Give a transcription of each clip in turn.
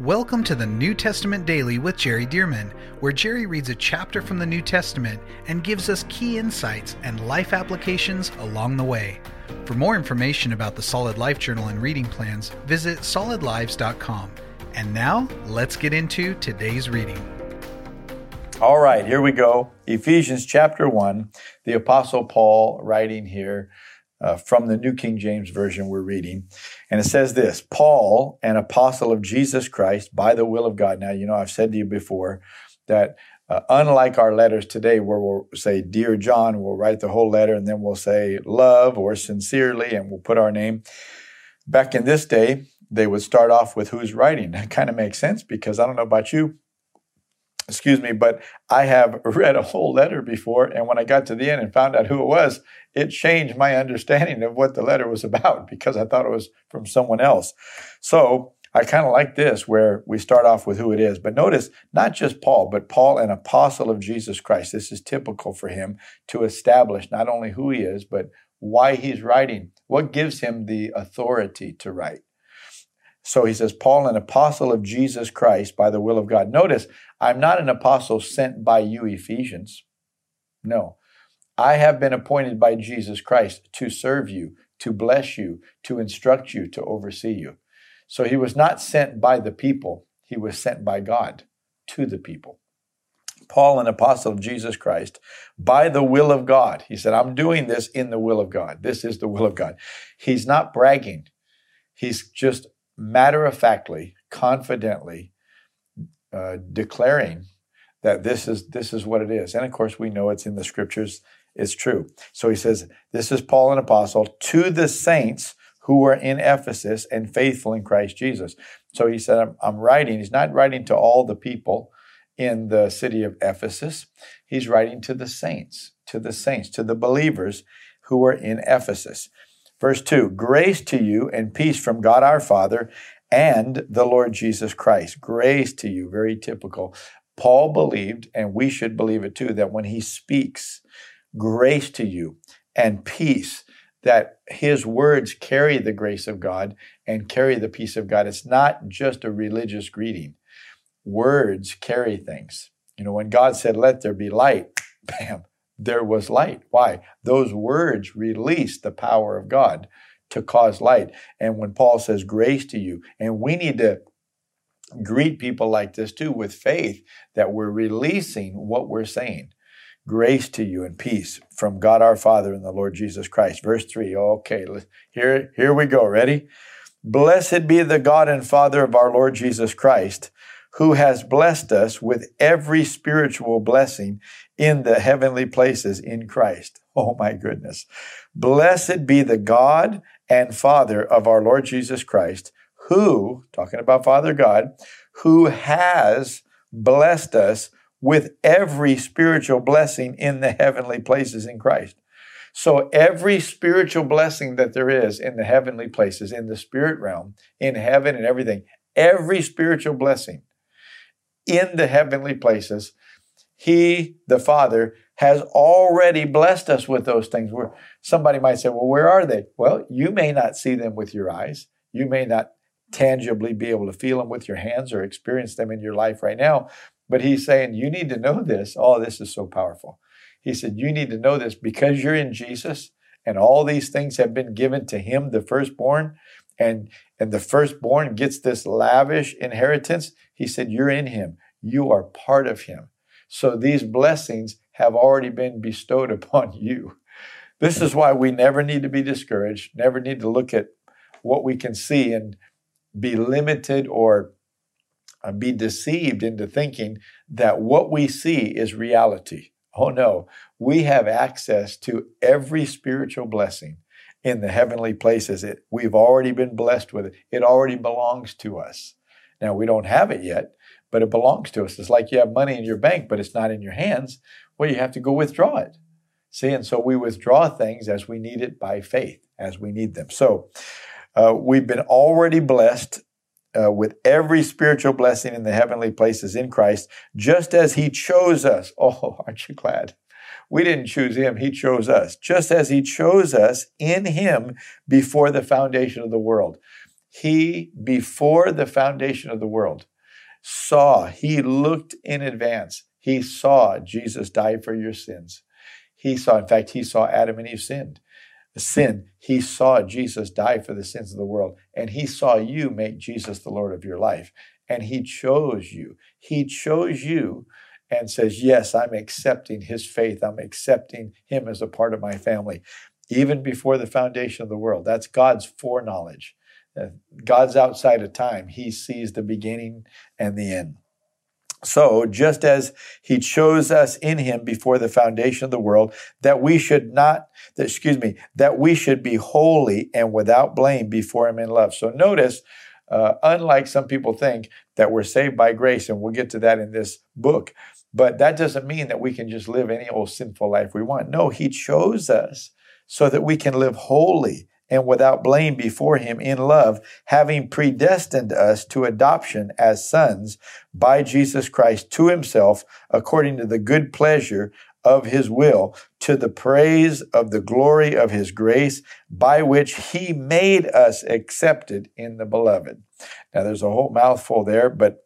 Welcome to the New Testament Daily with Jerry Dirmann, where Jerry reads a chapter from the New Testament and gives us key insights and life applications along the way. For more information about the Solid Life Journal and reading plans, visit solidlives.com. And now, let's get into today's reading. All right, here we go. Ephesians chapter 1, the Apostle Paul writing here uh, from the New King James Version we're reading. And it says this Paul, an apostle of Jesus Christ by the will of God. Now, you know, I've said to you before that uh, unlike our letters today, where we'll say, Dear John, we'll write the whole letter and then we'll say love or sincerely and we'll put our name. Back in this day, they would start off with who's writing. That kind of makes sense because I don't know about you, excuse me, but I have read a whole letter before, and when I got to the end and found out who it was, it changed my understanding of what the letter was about because I thought it was from someone else. So I kind of like this where we start off with who it is. But notice, not just Paul, but Paul, an apostle of Jesus Christ. This is typical for him to establish not only who he is, but why he's writing. What gives him the authority to write? So he says, Paul, an apostle of Jesus Christ by the will of God. Notice, I'm not an apostle sent by you, Ephesians. No. I have been appointed by Jesus Christ to serve you, to bless you, to instruct you, to oversee you. So he was not sent by the people, he was sent by God to the people. Paul, an apostle of Jesus Christ, by the will of God. He said, I'm doing this in the will of God. This is the will of God. He's not bragging. He's just matter of factly, confidently uh, declaring that this is this is what it is. And of course, we know it's in the scriptures. It's true. So he says, "This is Paul, an apostle, to the saints who are in Ephesus and faithful in Christ Jesus." So he said, "I'm, I'm writing." He's not writing to all the people in the city of Ephesus. He's writing to the saints, to the saints, to the believers who are in Ephesus. Verse 2 Grace to you and peace from God our Father and the Lord Jesus Christ. Grace to you, very typical. Paul believed, and we should believe it too, that when he speaks, grace to you and peace, that his words carry the grace of God and carry the peace of God. It's not just a religious greeting. Words carry things. You know, when God said, Let there be light, bam, there was light. Why? Those words released the power of God to cause light. And when Paul says grace to you, and we need to greet people like this too with faith that we're releasing what we're saying. Grace to you and peace from God our Father and the Lord Jesus Christ. Verse 3. Okay, here, here we go. Ready? Blessed be the God and Father of our Lord Jesus Christ who has blessed us with every spiritual blessing in the heavenly places in Christ. Oh my goodness. Blessed be the God and Father of our Lord Jesus Christ, who, talking about Father God, who has blessed us with every spiritual blessing in the heavenly places in Christ. So every spiritual blessing that there is in the heavenly places, in the spirit realm, in heaven and everything, every spiritual blessing in the heavenly places, He, the Father, has already blessed us with those things. Where somebody might say, Well, where are they? Well, you may not see them with your eyes. You may not tangibly be able to feel them with your hands or experience them in your life right now. But he's saying, You need to know this. Oh, this is so powerful. He said, You need to know this because you're in Jesus and all these things have been given to him, the firstborn and and the firstborn gets this lavish inheritance he said you're in him you are part of him so these blessings have already been bestowed upon you this is why we never need to be discouraged never need to look at what we can see and be limited or uh, be deceived into thinking that what we see is reality oh no we have access to every spiritual blessing in the heavenly places. It, we've already been blessed with it. It already belongs to us. Now, we don't have it yet, but it belongs to us. It's like you have money in your bank, but it's not in your hands. Well, you have to go withdraw it. See, and so we withdraw things as we need it by faith, as we need them. So uh, we've been already blessed uh, with every spiritual blessing in the heavenly places in Christ, just as He chose us. Oh, aren't you glad? We didn't choose him, he chose us, just as he chose us in him before the foundation of the world. He, before the foundation of the world, saw, he looked in advance. He saw Jesus die for your sins. He saw, in fact, he saw Adam and Eve sinned. Sin, he saw Jesus die for the sins of the world, and he saw you make Jesus the Lord of your life. And he chose you. He chose you and says, Yes, I'm accepting his faith. I'm accepting him as a part of my family, even before the foundation of the world. That's God's foreknowledge. God's outside of time. He sees the beginning and the end. So, just as he chose us in him before the foundation of the world, that we should not, that, excuse me, that we should be holy and without blame before him in love. So, notice, uh, unlike some people think that we're saved by grace, and we'll get to that in this book, but that doesn't mean that we can just live any old sinful life we want. No, he chose us so that we can live holy and without blame before him in love, having predestined us to adoption as sons by Jesus Christ to himself, according to the good pleasure of his will, to the praise of the glory of his grace, by which he made us accepted in the beloved. Now, there's a whole mouthful there, but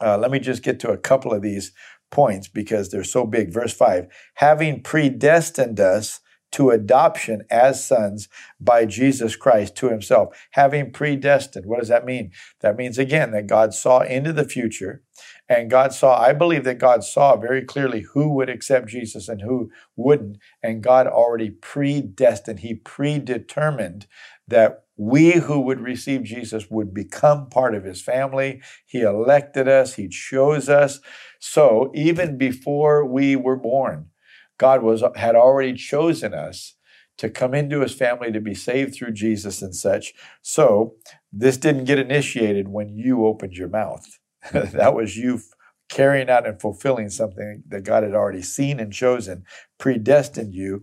uh, let me just get to a couple of these points because they're so big. Verse 5 having predestined us to adoption as sons by Jesus Christ to himself, having predestined. What does that mean? That means, again, that God saw into the future. And God saw, I believe that God saw very clearly who would accept Jesus and who wouldn't. And God already predestined, He predetermined that we who would receive Jesus would become part of His family. He elected us, He chose us. So even before we were born, God was had already chosen us to come into his family to be saved through Jesus and such. So this didn't get initiated when you opened your mouth. that was you carrying out and fulfilling something that God had already seen and chosen, predestined you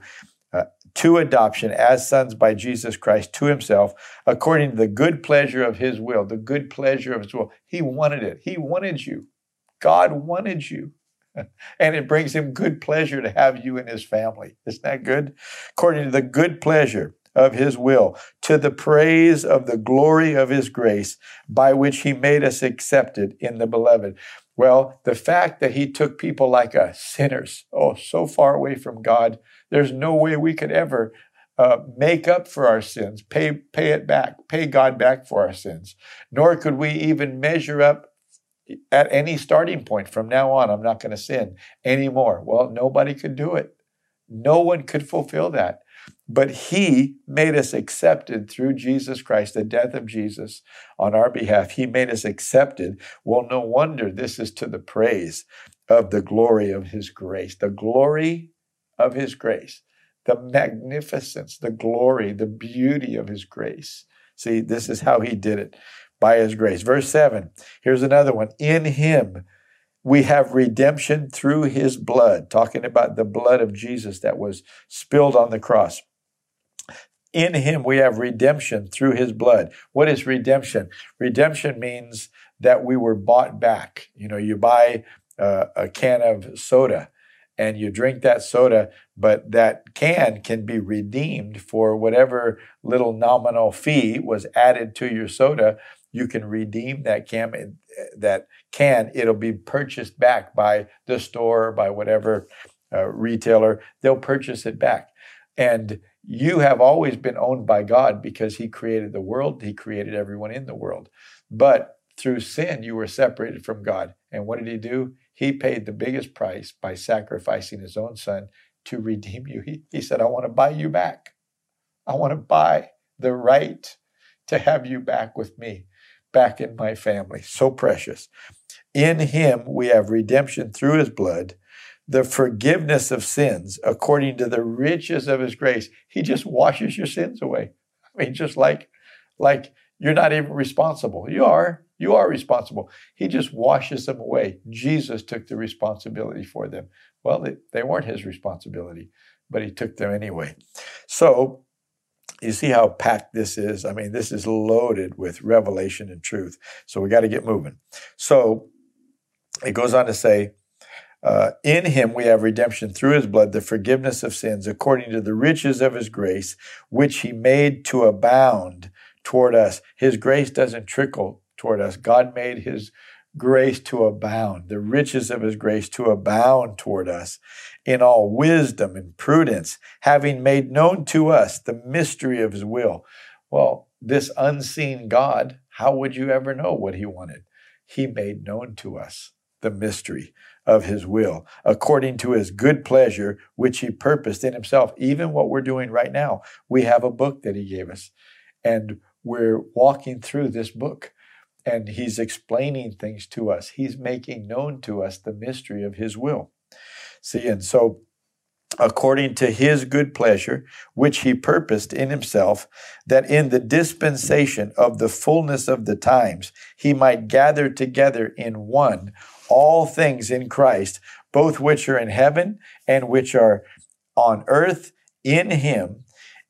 uh, to adoption as sons by Jesus Christ to himself, according to the good pleasure of his will, the good pleasure of his will. He wanted it. He wanted you. God wanted you. And it brings him good pleasure to have you in his family. Isn't that good? According to the good pleasure of his will, to the praise of the glory of his grace, by which he made us accepted in the beloved. Well, the fact that he took people like us, sinners, oh, so far away from God, there's no way we could ever uh, make up for our sins, pay, pay it back, pay God back for our sins. Nor could we even measure up at any starting point from now on, I'm not going to sin anymore. Well, nobody could do it. No one could fulfill that. But He made us accepted through Jesus Christ, the death of Jesus on our behalf. He made us accepted. Well, no wonder this is to the praise of the glory of His grace, the glory of His grace, the magnificence, the glory, the beauty of His grace. See, this is how He did it by his grace. Verse 7, here's another one. In him we have redemption through his blood, talking about the blood of Jesus that was spilled on the cross. In him we have redemption through his blood. What is redemption? Redemption means that we were bought back. You know, you buy uh, a can of soda and you drink that soda, but that can can be redeemed for whatever little nominal fee was added to your soda you can redeem that can that can. It'll be purchased back by the store by whatever uh, retailer. They'll purchase it back. And you have always been owned by God because he created the world he created everyone in the world. But through sin you were separated from God. And what did he do? He paid the biggest price by sacrificing his own son to redeem you. He, he said I want to buy you back. I want to buy the right to have you back with me back in my family. So precious. In him we have redemption through his blood, the forgiveness of sins according to the riches of his grace. He just washes your sins away. I mean, just like, like you're not even responsible. You are. You are responsible. He just washes them away. Jesus took the responsibility for them. Well, they, they weren't his responsibility, but he took them anyway. So you see how packed this is. I mean, this is loaded with revelation and truth. So we got to get moving. So it goes on to say, uh, in him we have redemption through his blood, the forgiveness of sins, according to the riches of his grace, which he made to abound toward us. His grace doesn't trickle toward us. God made his grace to abound, the riches of his grace to abound toward us in all wisdom and prudence, having made known to us the mystery of his will. Well, this unseen God, how would you ever know what he wanted? He made known to us the mystery of his will, according to his good pleasure, which he purposed in himself. Even what we're doing right now, we have a book that he gave us, and we're walking through this book and he's explaining things to us. He's making known to us the mystery of his will. See, and so according to his good pleasure, which he purposed in himself, that in the dispensation of the fullness of the times he might gather together in one all things in Christ, both which are in heaven and which are on earth in him.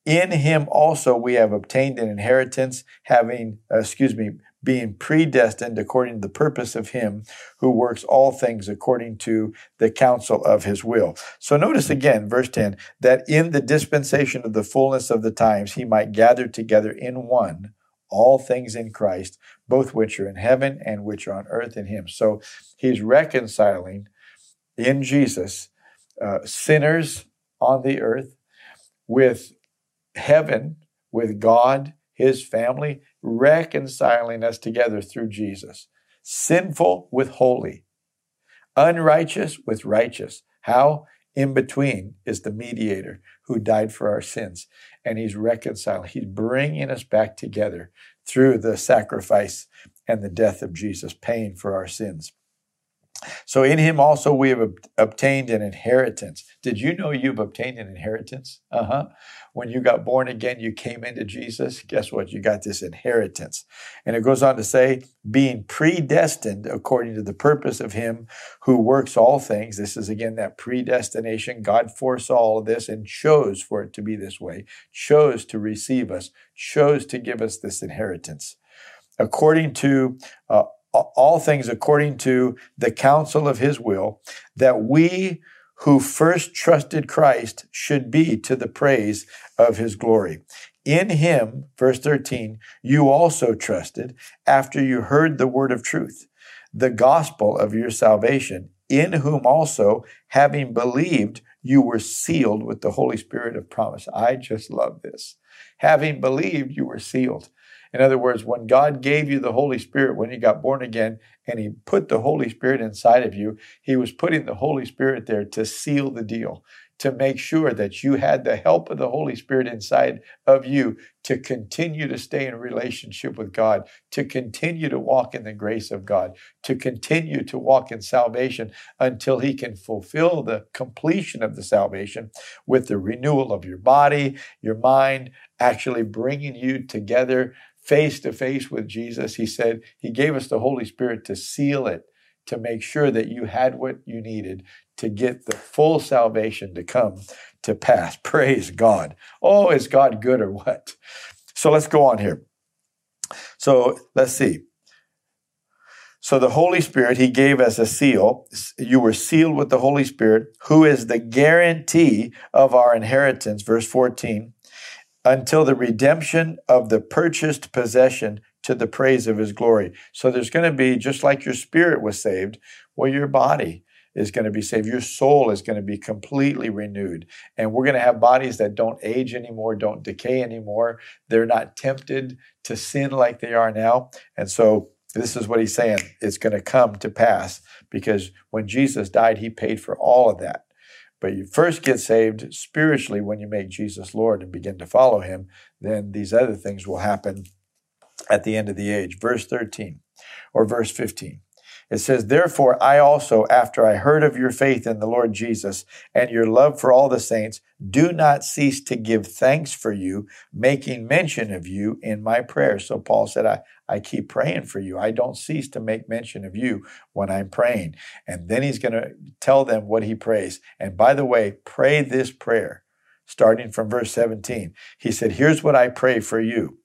In him also we have obtained an inheritance, having, uh, excuse me, being predestined according to the purpose of him who works all things according to the counsel of his will. So notice again, verse 10, that in the dispensation of the fullness of the times he might gather together in one all things in Christ, both which are in heaven and which are on earth in him. So he's reconciling in Jesus uh, sinners on the earth with heaven, with God, his family, reconciling us together through Jesus. Sinful with holy, unrighteous with righteous. How? In between is the mediator who died for our sins. And he's reconciling, he's bringing us back together through the sacrifice and the death of Jesus, paying for our sins. So in him also we have obtained an inheritance. Did you know you've obtained an inheritance? Uh huh. When you got born again, you came into Jesus. Guess what? You got this inheritance. And it goes on to say, being predestined according to the purpose of him who works all things. This is again that predestination. God foresaw all of this and chose for it to be this way, chose to receive us, chose to give us this inheritance according to uh, all things according to the counsel of his will, that we who first trusted Christ should be to the praise of his glory. In him, verse 13, you also trusted after you heard the word of truth, the gospel of your salvation, in whom also, having believed, you were sealed with the Holy Spirit of promise. I just love this. Having believed, you were sealed. In other words, when God gave you the Holy Spirit when you got born again and He put the Holy Spirit inside of you, He was putting the Holy Spirit there to seal the deal, to make sure that you had the help of the Holy Spirit inside of you to continue to stay in relationship with God, to continue to walk in the grace of God, to continue to walk in salvation until He can fulfill the completion of the salvation with the renewal of your body, your mind, actually bringing you together face to face with Jesus. He said he gave us the Holy Spirit to seal it, to make sure that you had what you needed to get the full salvation to come to pass. Praise God. Oh, is God good or what? So let's go on here. So let's see. So the Holy Spirit, He gave us a seal. You were sealed with the Holy Spirit, who is the guarantee of our inheritance. Verse 14 until the redemption of the purchased possession to the praise of his glory. So there's going to be, just like your spirit was saved, well, your body is going to be saved. Your soul is going to be completely renewed. And we're going to have bodies that don't age anymore, don't decay anymore. They're not tempted to sin like they are now. And so this is what he's saying. It's going to come to pass because when Jesus died, he paid for all of that. But you first get saved spiritually when you make Jesus Lord and begin to follow him. Then these other things will happen at the end of the age. Verse 13 or verse 15. It says, Therefore, I also, after I heard of your faith in the Lord Jesus and your love for all the saints, do not cease to give thanks for you, making mention of you in my prayers. So Paul said, I, I keep praying for you. I don't cease to make mention of you when I'm praying. And then he's going to tell them what he prays. And by the way, pray this prayer starting from verse 17. He said, Here's what I pray for you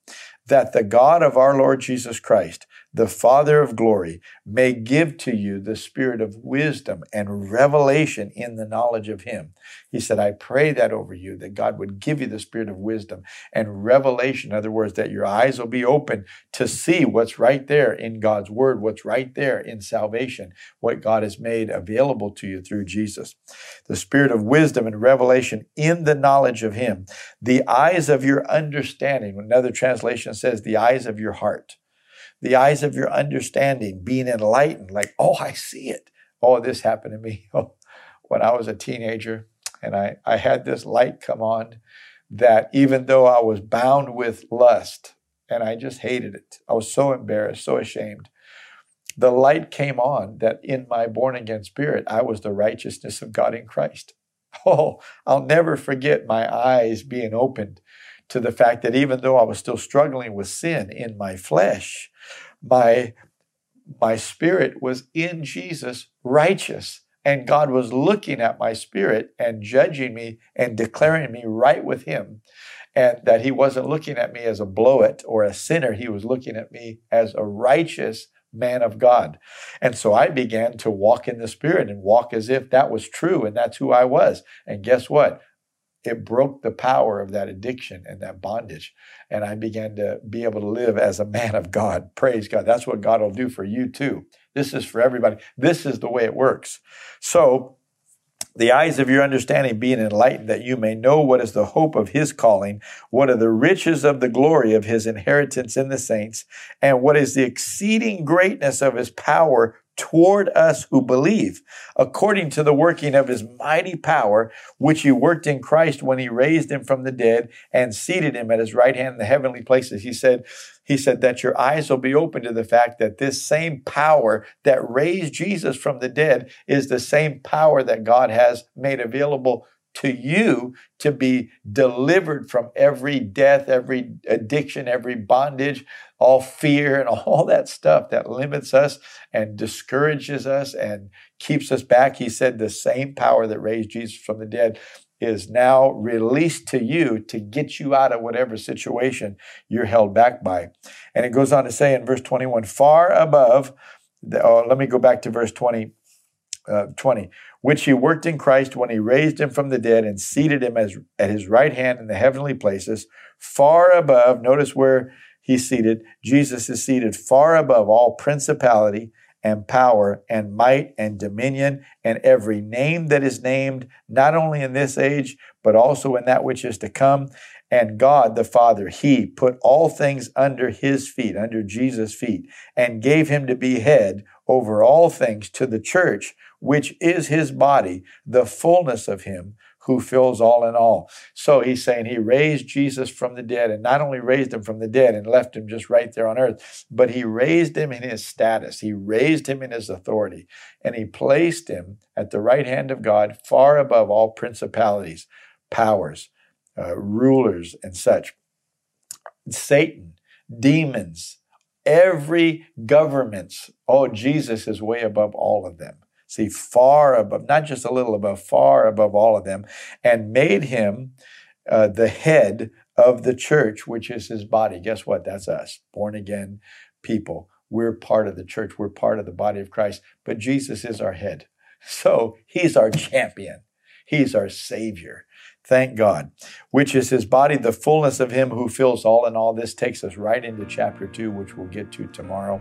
that the God of our Lord Jesus Christ, the Father of glory, may give to you the spirit of wisdom and revelation in the knowledge of Him. He said, I pray that over you, that God would give you the spirit of wisdom and revelation. In other words, that your eyes will be open to see what's right there in God's Word, what's right there in salvation, what God has made available to you through Jesus. The spirit of wisdom and revelation in the knowledge of Him. The eyes of your understanding. Another translation says, the eyes of your heart the eyes of your understanding, being enlightened, like, oh, I see it. Oh, this happened to me oh, when I was a teenager. And I, I had this light come on that even though I was bound with lust and I just hated it, I was so embarrassed, so ashamed. The light came on that in my born again spirit, I was the righteousness of God in Christ. Oh, I'll never forget my eyes being opened to the fact that even though I was still struggling with sin in my flesh, my my spirit was in Jesus righteous and God was looking at my spirit and judging me and declaring me right with him and that he wasn't looking at me as a blowit or a sinner he was looking at me as a righteous man of God. And so I began to walk in the spirit and walk as if that was true and that's who I was. And guess what? It broke the power of that addiction and that bondage. And I began to be able to live as a man of God. Praise God. That's what God will do for you too. This is for everybody. This is the way it works. So, the eyes of your understanding being enlightened, that you may know what is the hope of his calling, what are the riches of the glory of his inheritance in the saints, and what is the exceeding greatness of his power toward us who believe, according to the working of his mighty power, which he worked in Christ when he raised him from the dead and seated him at his right hand in the heavenly places. He said, he said that your eyes will be open to the fact that this same power that raised Jesus from the dead is the same power that God has made available to you to be delivered from every death, every addiction, every bondage, all fear, and all that stuff that limits us and discourages us and keeps us back. He said the same power that raised Jesus from the dead is now released to you to get you out of whatever situation you're held back by. And it goes on to say in verse 21 far above, the, oh, let me go back to verse 20. Uh, 20, which he worked in Christ when he raised him from the dead and seated him as, at his right hand in the heavenly places, far above. Notice where he's seated. Jesus is seated far above all principality and power and might and dominion and every name that is named, not only in this age, but also in that which is to come. And God the Father, He put all things under His feet, under Jesus' feet, and gave Him to be head over all things to the church, which is His body, the fullness of Him who fills all in all. So he's saying he raised Jesus from the dead and not only raised him from the dead and left him just right there on earth, but he raised him in his status. He raised him in his authority and he placed him at the right hand of God, far above all principalities, powers, uh, rulers, and such. Satan, demons, every governments. Oh, Jesus is way above all of them see, far above, not just a little above, far above all of them, and made him uh, the head of the church, which is his body. Guess what? That's us, born again people. We're part of the church, we're part of the body of Christ, but Jesus is our head. So he's our champion, he's our savior. Thank God, which is his body, the fullness of him who fills all in all. This takes us right into chapter two, which we'll get to tomorrow.